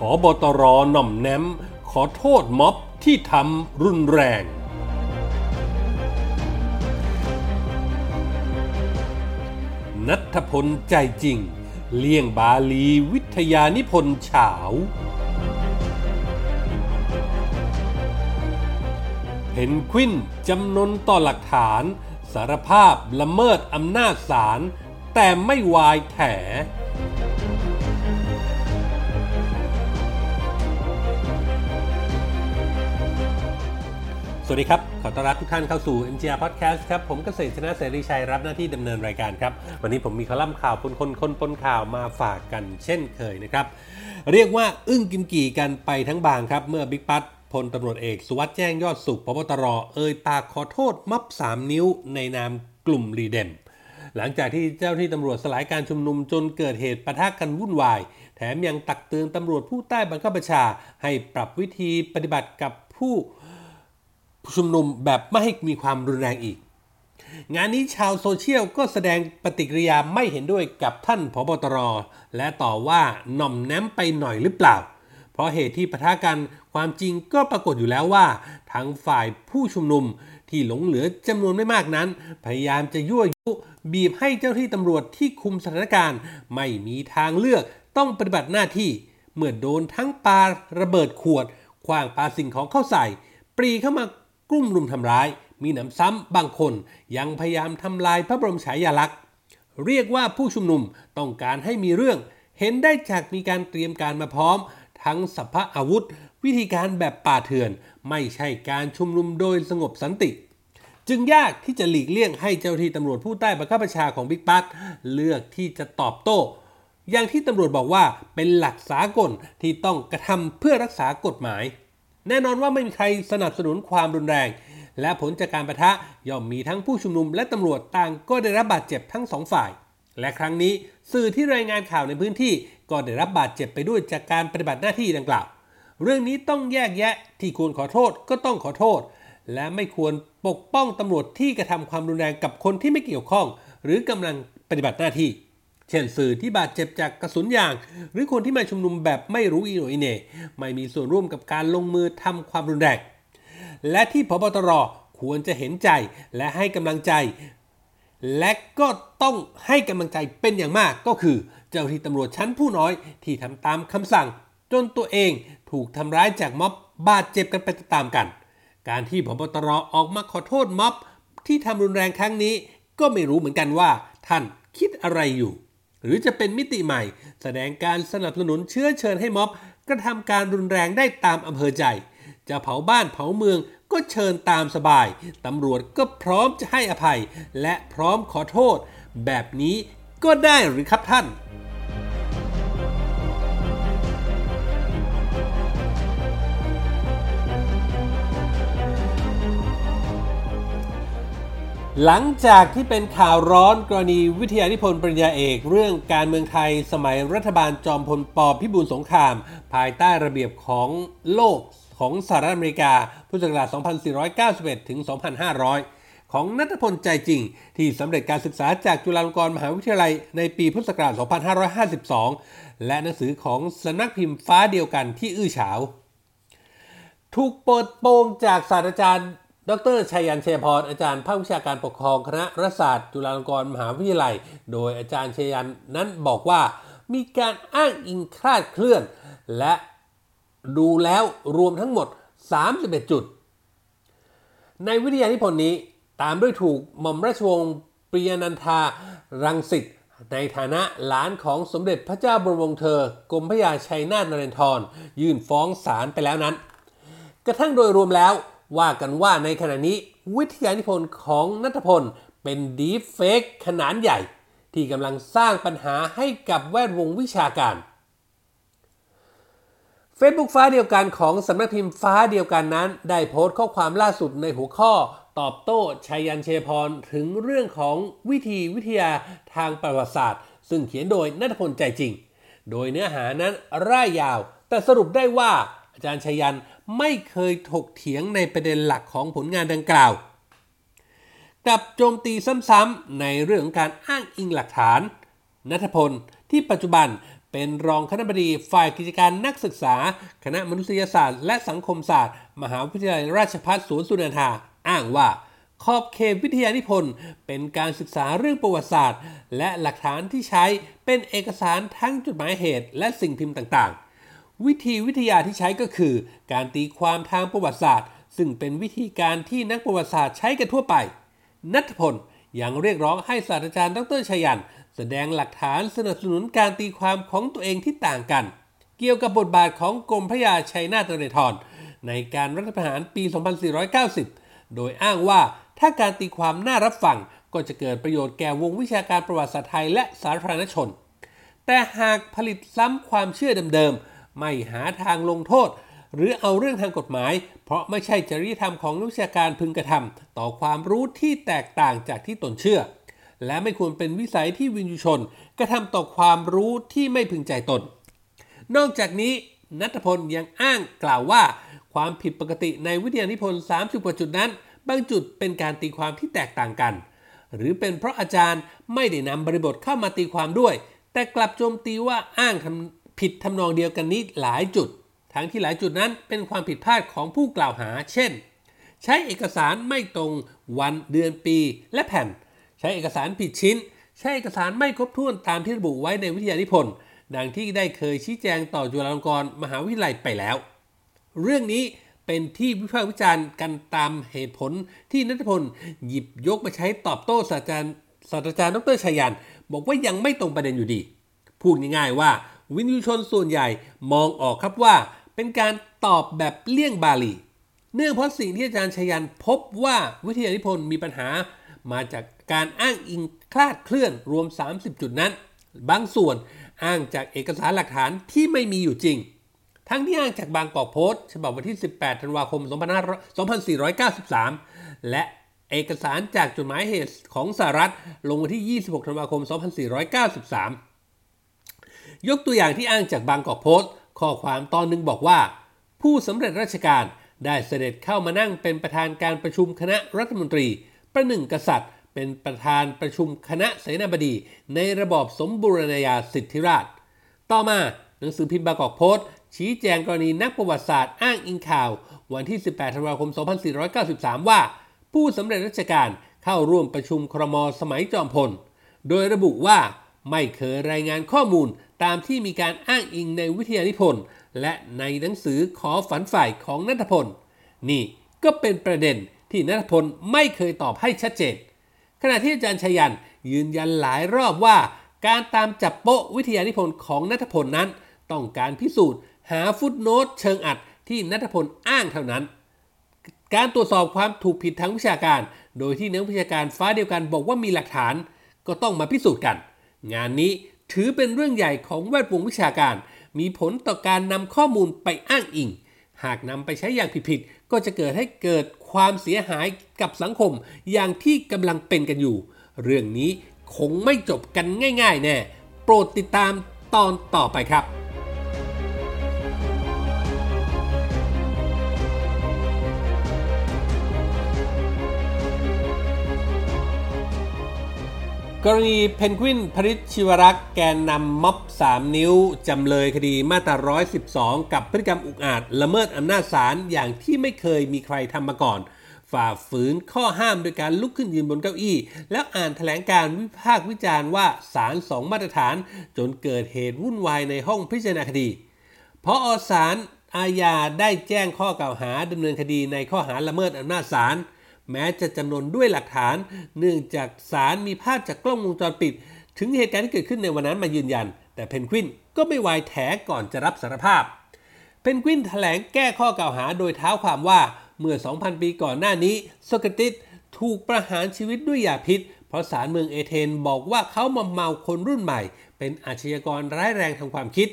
ผอบตรหน่อมแนมขอโทษม็อบที่ทำรุนแรงนัทพลใจจริง เลี่ยงบาลีวิทยานิพนธ์เฉาเพนกวินจำนนต่อหลักฐาน สารภาพละเมิดอำนาจศาลแต่ไม่วายแถ สวัสดีครับ ขอต้อนรับทุกท่านเข้าสู่ MGR Podcast ครับ ผมเกษตรชนะเสรีชัยรับหน้าที่ดำเนินรายการครับ วันนี้ผมมีคอลัมน์ข่าวปนคนคนปนข่าวมาฝากกันเช่นเคยนะครับ เรียกว่าอึ้งกิมกี่กันไปทั้งบางครับ เมื่อบิ๊กปั๊ดพลตำรวจเอกสุวัสด์แจ้งยอดสุขพบตรเอ่ยปากขอโทษมับ 3 นิ้วในนามกลุ่มรีเดมหลังจากที่เจ้าที่ตำรวจสลายการชุมนุมจนเกิดเหตุปะทะกันวุ่นวาย แถมยังตักเตือนตำรวจผู้ใต้บังคับบัญชา ให้ปรับวิธีปฏิบัติกับผู้ ชุมนุมแบบไม่ให้มีความรุนแรงอีก งานนี้ชาวโซเชียลก็แสดงปฏิกิริยาไม่เห็นด้วยกับท่านผบตร และต่อว่าหน่อมแนมไปหน่อยหรือเปล่า เพราะเหตุที่ปะทะกันความจริงก็ปรากฏอยู่แล้วว่าทั้งฝ่ายผู้ชุมนุมที่หลงเหลือจำนวนไม่มากนั้น พยายามจะยั่วยุบีบให้เจ้าที่ตำรวจที่คุมสถานการณ์ ไม่มีทางเลือกต้องปฏิบัติหน้าที่ เมื่อโดนทั้งปาระเบิดขวดขว้างปาสิ่งของเข้าใส่ ปรีเข้ามา กลุ่มรุมทำร้าย มีหนำซ้ำบางคน ยังพยายามทำลายพระบรมฉายาลักษณ์เรียกว่าผู้ชุมนุมต้องการให้มีเรื่อง เห็นได้จากมีการเตรียมการมาพร้อม ทั้งสัพพะอาวุธ วิธีการแบบป่าเถื่อน ไม่ใช่การชุมนุมโดยสงบสันติ จึงยากที่จะหลีกเลี่ยงให้เจ้าที่ตำรวจผู้ใต้บังคับบัญชาของบิ๊กปั๊ดเลือกที่จะตอบโต้ อย่างที่ตำรวจบอกว่าเป็นหลักสากลที่ต้องกระทำเพื่อรักษากฎหมาย แน่นอนว่าไม่มีใครสนับสนุนความรุนแรง และผลจากการประทะย่อมมีทั้งผู้ชุมนุมและตำรวจต่างก็ได้รับบาดเจ็บทั้งสองฝ่าย และครั้งนี้สื่อที่รายงานข่าวในพื้นที่ก็ได้รับบาดเจ็บไปด้วยจากการปฏิบัติหน้าที่ดังกล่าว เรื่องนี้ต้องแยกแยะที่ควรขอโทษก็ต้องขอโทษ และไม่ควรปกป้องตำรวจที่กระทำความรุนแรงกับคนที่ไม่เกี่ยวข้อง หรือกำลังปฏิบัติหน้าที่ เช่นสื่อที่บาดเจ็บจากกระสุนยาง หรือคนที่มาชุมนุมแบบไม่รู้อีโหนอีเน่ไม่มีส่วนร่วมกับการลงมือทำความรุนแรงและที่พบตรควรจะเห็นใจและให้กำลังใจ และก็ต้องให้กำลังใจเป็นอย่างมากก็คือ เจ้าที่ตำรวจชั้นผู้น้อยที่ทำตามคำสั่ง จนตัวเองถูกทำร้ายจากม็อบบาดเจ็บกันไปตามกัน การที่พบตรออกมาขอโทษม็อบที่ทำรุนแรงครั้งนี้ ก็ไม่รู้เหมือนกันว่า ท่านคิดอะไรอยู่ หรือจะเป็นมิติใหม่ แสดงการสนับสนุนเชื้อเชิญให้ม็อบ กระทำการรุนแรงได้ตามอำเภอใจ จะเผาบ้านเผาเมืองก็เชิญตามสบาย ตำรวจก็พร้อมจะให้อภัย และพร้อมขอโทษ แบบนี้ก็ได้หรือครับท่าน หลังจากที่เป็นข่าวร้อนกรณีวิทยานิพนธ์ปริญญาเอก เรื่องการเมืองไทยสมัยรัฐบาลจอมพลปพิบูลสงคราม ภายใต้ระเบียบของโลกของสหรัฐอเมริกา พุทธศักราช 2491 ถึง 2500 ของนัทพลใจจริง ที่สำเร็จการศึกษาจากจุฬาลงกรณ์มหาวิทยาลัยในปีพุทธศักราช 2552 และหนังสือของสำนักพิมพ์ฟ้าเดียวกันที่อื้อฉาว ถูกเปิดโปงจากศาสตราจารย์ ดรชัยยันเชยพรอาจารย์ภาควิชาการปกครองคณะรัฐศาสตร์ จุฬาลงกรณ์มหาวิทยาลัย โดยอาจารย์ชัยยันนั้นบอกว่า มีการอ้างอิงคลาดเคลื่อน และดูแล้วรวมทั้งหมด 31 จุด ในวิทยานิพนธ์นี้ตามด้วยถูกหม่อมราชวงศ์ปริยนันทารังสิตในฐานะหลานของสมเด็จพระเจ้าบรมวงศ์เธอ กรมพระยาชัยนาทนเรนทร ยื่นฟ้องศาลไปแล้วนั้น กระทั่งโดยรวมแล้ว ว่ากันว่าในขณะนี้วิทยานิพนธ์ของนัทพล เป็นดีเฟกขนาดใหญ่ ที่กำลังสร้างปัญหาให้กับแวดวงวิชาการ Facebook ฟ้าเดียวกันของสำนักพิมพ์ฟ้าเดียวกันนั้น ได้โพสต์ข้อความล่าสุดในหัวข้อ ตอบโต้ชัยยันเชยพรถึงเรื่องของวิธีวิทยาทางประวัติศาสตร์ ซึ่งเขียนโดยนัทพลใจจริง โดยเนื้อหานั้นร่ายยาว แต่สรุปได้ว่าอาจารย์ชัยยัน ไม่เคยถกเถียงในประเด็นหลักของผลงานดังกล่าว กลับโจมตีซ้ำๆในเรื่องของการอ้างอิงหลักฐาน นัทพลที่ปัจจุบันเป็นรองคณบดีฝ่ายกิจการนักศึกษา คณะมนุษยศาสตร์และสังคมศาสตร์ มหาวิทยาลัยราชภัฏสวนสุนันทาอ้างว่าขอบเขตวิทยานิพนธ์เป็นการศึกษาเรื่องประวัติศาสตร์ และหลักฐานที่ใช้เป็นเอกสารทั้งจดหมายเหตุและสิ่งพิมพ์ต่างๆ วิธีวิทยาที่ใช้ก็คือ การตีความทางประวัติศาสตร์ ซึ่งเป็นวิธีการที่นักประวัติศาสตร์ใช้กันทั่วไป นัทพลยังเรียกร้องให้ศาสตราจารย์ดรชยัน แสดงหลักฐานสนับสนุนการตีความของตัวเองที่ต่างกัน เกี่ยวกับบทบาทของกรมพระยาชัยนาทนเรศรในการรัฐประหารปี 2490 โดยอ้างว่าถ้าการตีความน่ารับฟังก็จะเกิดประโยชน์แก่วงวิชาการประวัติศาสตร์ไทยและสาธารณชน แต่หากผลิตซ้ำความเชื่อเดิมๆ ไม่หาทางลงโทษ หรือเอาเรื่องทางกฎหมาย เพราะไม่ใช่จริยธรรมของนักวิชาการพึงกระทำต่อความรู้ที่แตกต่างจากที่ตนเชื่อ และไม่ควรเป็นวิสัยที่วินยูชน กระทำต่อความรู้ที่ไม่พึงใจตน นอกจากนี้นัทพลยังอ้างกล่าวว่า ความผิดปกติในวิทยานิพนธ์ 30กว่าจุดนั้น บางจุดเป็นการตีความที่แตกต่างกัน หรือเป็นเพราะอาจารย์ไม่ได้นำบริบทเข้ามาตีความด้วย แต่กลับโจมตีว่าอ้างทำ ผิดทำนองเดียวกันนี้หลายจุด ทั้งที่หลายจุดนั้นเป็นความผิดพลาดของผู้กล่าวหา เช่น ใช้เอกสารไม่ตรงวันเดือนปีและแผ่น ใช้เอกสารผิดชิ้น ใช้เอกสารไม่ครบถ้วนตามที่ระบุไว้ในวิทยานิพนธ์ดังที่ได้เคยชี้แจงต่อจุฬาลงกรณ์มหาวิทยาลัยไปแล้ว เรื่องนี้เป็นที่วิพากษ์วิจารณ์กันตามเหตุผลที่นัทพลหยิบยกมาใช้ตอบโต้ศาสตราจารย์ศาสตราจารย์ดรชัยยัน บอกว่ายังไม่ตรงประเด็นอยู่ดี พูดง่ายๆว่า วินยูชนส่วนใหญ่มองออกครับว่า เป็นการตอบแบบเลี่ยงบาลี เนื่องเพราะสิ่งที่อาจารย์ชยันพบว่าวิทยานิพนธ์มีปัญหา มาจากการอ้างอิงคลาดเคลื่อนรวม 30 จุดนั้น บางส่วนอ้างจากเอกสารหลักฐานที่ไม่มีอยู่จริง ทั้งที่อ้างจากบางกอกโพสต์ฉบับวันที่ 18 ธันวาคม 2493 และเอกสารจากจดหมายเหตุของสหรัฐลงวันที่ 26 ธันวาคม 2493 ยกตัวอย่างที่อ้างจากบางกอกโพสต์ ข้อความตอนหนึ่งบอกว่า ผู้สำเร็จราชการได้เสด็จเข้ามานั่งเป็นประธานการประชุมคณะรัฐมนตรี ประหนึ่งกษัตริย์ เป็นประธานประชุมคณะเสนาบดี ในระบอบสมบูรณาญาสิทธิราช ต่อมาหนังสือพิมพ์บางกอกโพสต์ ชี้แจงกรณีนักประวัติศาสตร์อ้างอิงข่าว วันที่ 18 ธันวาคม 2493 ว่า ผู้สำเร็จราชการเข้าร่วมประชุมครมสมัยจอมพล โดยระบุว่าไม่เคยรายงานข้อมูล ตามที่มีการอ้างอิงในวิทยานิพนธ์และในหนังสือขอฝันฝ่ายของนัทพล นี่ก็เป็นประเด็นที่นัทพลไม่เคยตอบให้ชัดเจน ขณะที่อาจารย์ชยันยืนยันหลายรอบว่า การตามจับโปะวิทยานิพนธ์ของนัทพลนั้น ต้องการพิสูจน์ หาฟุตโนตเชิงอัดที่นัทพลอ้างเท่านั้น การตรวจสอบความถูกผิดทางวิชาการ โดยที่นักวิชาการฟ้าเดียวกันบอกว่ามีหลักฐาน ก็ต้องมาพิสูจน์กัน งานนี้ ถือเป็นเรื่องใหญ่ของแวดวงวิชาการ มีผลต่อการนำข้อมูลไปอ้างอิง หากนำไปใช้อย่างผิดๆก็จะเกิดให้เกิดความเสียหายกับสังคมอย่างที่กำลังเป็นกันอยู่ เรื่องนี้คงไม่จบกันง่าย ๆ แน่ โปรดติดตามตอนต่อไปครับ กรณีเพนกวินพริชชิวรักษ์แกนนำม็อบ 3 นิ้ว จำเลยคดีมาตรา 112 กับพฤติกรรมอุกอาจละเมิดอำนาจศาลอย่างที่ไม่เคยมีใครทำมาก่อน ฝ่าฝืนข้อห้ามโดยการลุกขึ้นยืนบนเก้าอี้ แล้วอ่านแถลงการวิพากษ์วิจารณ์ว่าศาลสองมาตรฐาน จนเกิดเหตุวุ่นวายในห้องพิจารณาคดีเพราะอศาลอาญาได้แจ้งข้อกล่าวหาดำเนินคดีในข้อหาละเมิดอำนาจศาล แม้จะจำนวนด้วยหลักฐาน เนื่องจากศาลมีภาพจากกล้องวงจรปิด ถึงเหตุการณ์ที่เกิดขึ้นในวันนั้นมายืนยัน แต่เพนกวินก็ไม่วายแถก่อนจะรับสารภาพ เพนกวินแถลงแก้ข้อกล่าวหาโดยเท้าความว่าเมื่อ 2,000 ปีก่อนหน้านี้โซเครติสถูกประหารชีวิตด้วยยาพิษ เพราะศาลเมืองเอเธนบอกว่าเขามาเมาคนรุ่นใหม่ เป็นอาชญากรร้ายแรงทางความคิด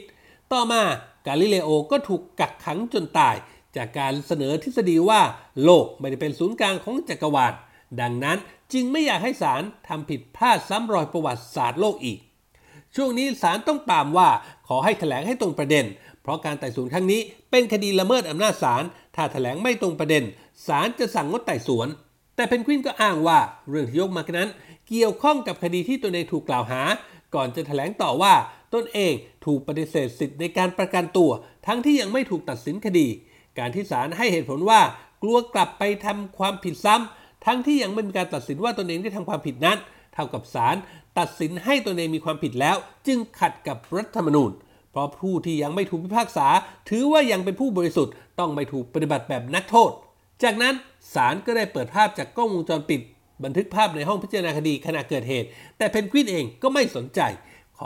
ต่อมากาลิเลโอก็ถูกกักขังจนตาย จากการเสนอทฤษฎีว่า โลกไม่ได้เป็นศูนย์กลางของจักรวาลดังนั้นจึงไม่อยากให้ศาลทำผิดพลาดซ้ำรอยประวัติศาสตร์โลกอีก ช่วงนี้ศาลต้องตามว่าขอให้แถลงให้ตรงประเด็น เพราะการไต่สวนครั้งนี้เป็นคดีละเมิดอำนาจศาลถ้าแถลงไม่ตรงประเด็นศาลจะสั่งงดไต่สวน แต่เพนกวินก็อ้างว่าเรื่องที่ยกมานั้น เกี่ยวข้องกับคดีที่ตัวเองถูกกล่าวหา ก่อนจะแถลงต่อว่าตนเองถูกปฏิเสธสิทธิ์ในการประกันตัว ทั้งที่ยังไม่ถูกตัดสินคดี การที่ศาลให้เหตุผลว่า กลัวกลับไปทำความผิดซ้ำทั้งที่ยังไม่มีการตัดสินว่าตนเองได้ทำความผิดนั้น เท่ากับศาลตัดสินให้ตนเองมีความผิดแล้ว จึงขัดกับรัฐธรรมนูญ เพราะผู้ที่ยังไม่ถูกพิพากษา ถือว่ายังเป็นผู้บริสุทธิ์ต้องไม่ถูกปฏิบัติแบบนักโทษ จากนั้นศาลก็ได้เปิดภาพจากกล้องวงจรปิด บันทึกภาพในห้องพิจารณาคดีขณะเกิดเหตุ แต่เพนกวินเองก็ไม่สนใจ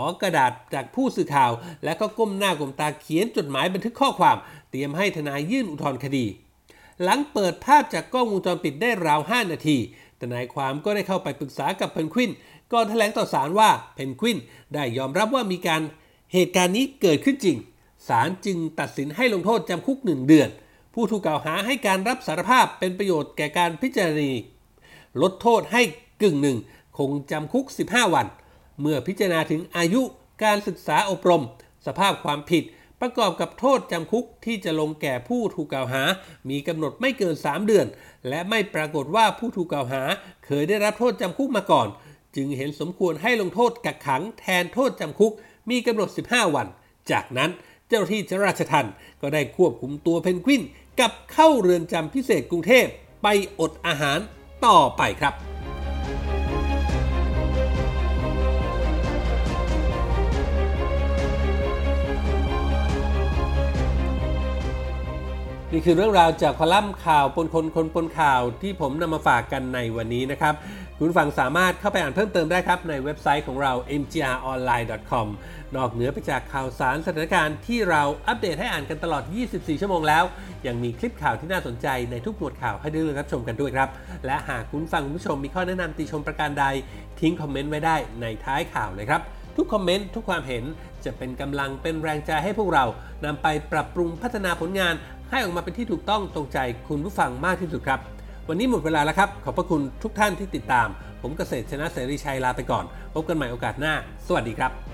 อกระดาษจากผู้สื่อข่าว และก็ก้มหน้าก้มตาเขียนจดหมายบันทึกข้อความ เตรียมให้ทนายยื่นอุทธรณ์คดี หลังเปิดภาพจากกล้องวงจรปิดได้ราว 5 นาทีทนายความก็ได้เข้าไปปรึกษากับเพนกวินก่อนแถลงต่อศาลว่าเพนกวินได้ยอมรับว่ามีการเหตุการณ์นี้เกิดขึ้นจริงศาลจึงตัดสินให้ลงโทษจำคุกหนึ่งเดือน ผู้ถูกกล่าวหาให้การรับสารภาพเป็นประโยชน์แก่การพิจารณาลดโทษให้กึ่งหนึ่งคงจำคุก 15 วัน เมื่อพิจารณาถึงอายุการศึกษาอบรม สภาพความผิด ประกอบกับโทษจำคุกที่จะลงแก่ผู้ถูกกล่าวหา มีกำหนดไม่เกิน 3 เดือน และไม่ปรากฏว่าผู้ถูกกล่าวหา เคยได้รับโทษจำคุกมาก่อน จึงเห็นสมควรให้ลงโทษกักขังแทนโทษจำคุก มีกำหนด 15 วัน จากนั้นเจ้าหน้าที่ราชทัณฑ์ก็ได้ควบคุมตัวเพนกวินกับเข้าเรือนจำพิเศษกรุงเทพไปอดอาหารต่อไปครับ นี่คือเรื่องราวจากคอลัมน์ข่าวปนคนคนปนข่าวที่ผมนำมาฝากกันในวันนี้นะครับ คุณฟังสามารถเข้าไปอ่านเพิ่มเติมได้ครับในเว็บไซต์ของเรา mgronline.com นอกเหนือไปจากข่าวสารสถานการณ์ที่เราอัปเดตให้อ่านกันตลอด 24 ชั่วโมงแล้ว ยังมีคลิปข่าวที่น่าสนใจในทุกหมวดข่าวให้ได้เลือกรับชมกันด้วยครับ และหากคุณฟังคุณผู้ชมมีข้อแนะนำติชมประการใด ทิ้งคอมเมนต์ไว้ได้ในท้ายข่าวเลยครับทุกคอมเมนต์ทุกความเห็นจะเป็นกำลังเป็นแรงใจให้พวกเรานำไปปรับปรุงพัฒนาผลงาน ให้ออกมาเป็นที่ถูกต้องตรงใจคุณผู้ฟังมากที่สุดครับ วันนี้หมดเวลาแล้วครับ ขอบพระคุณทุกท่านที่ติดตาม ผมเกษตรชนะเสรีชัยลาไปก่อน พบกันใหม่โอกาสหน้า สวัสดีครับ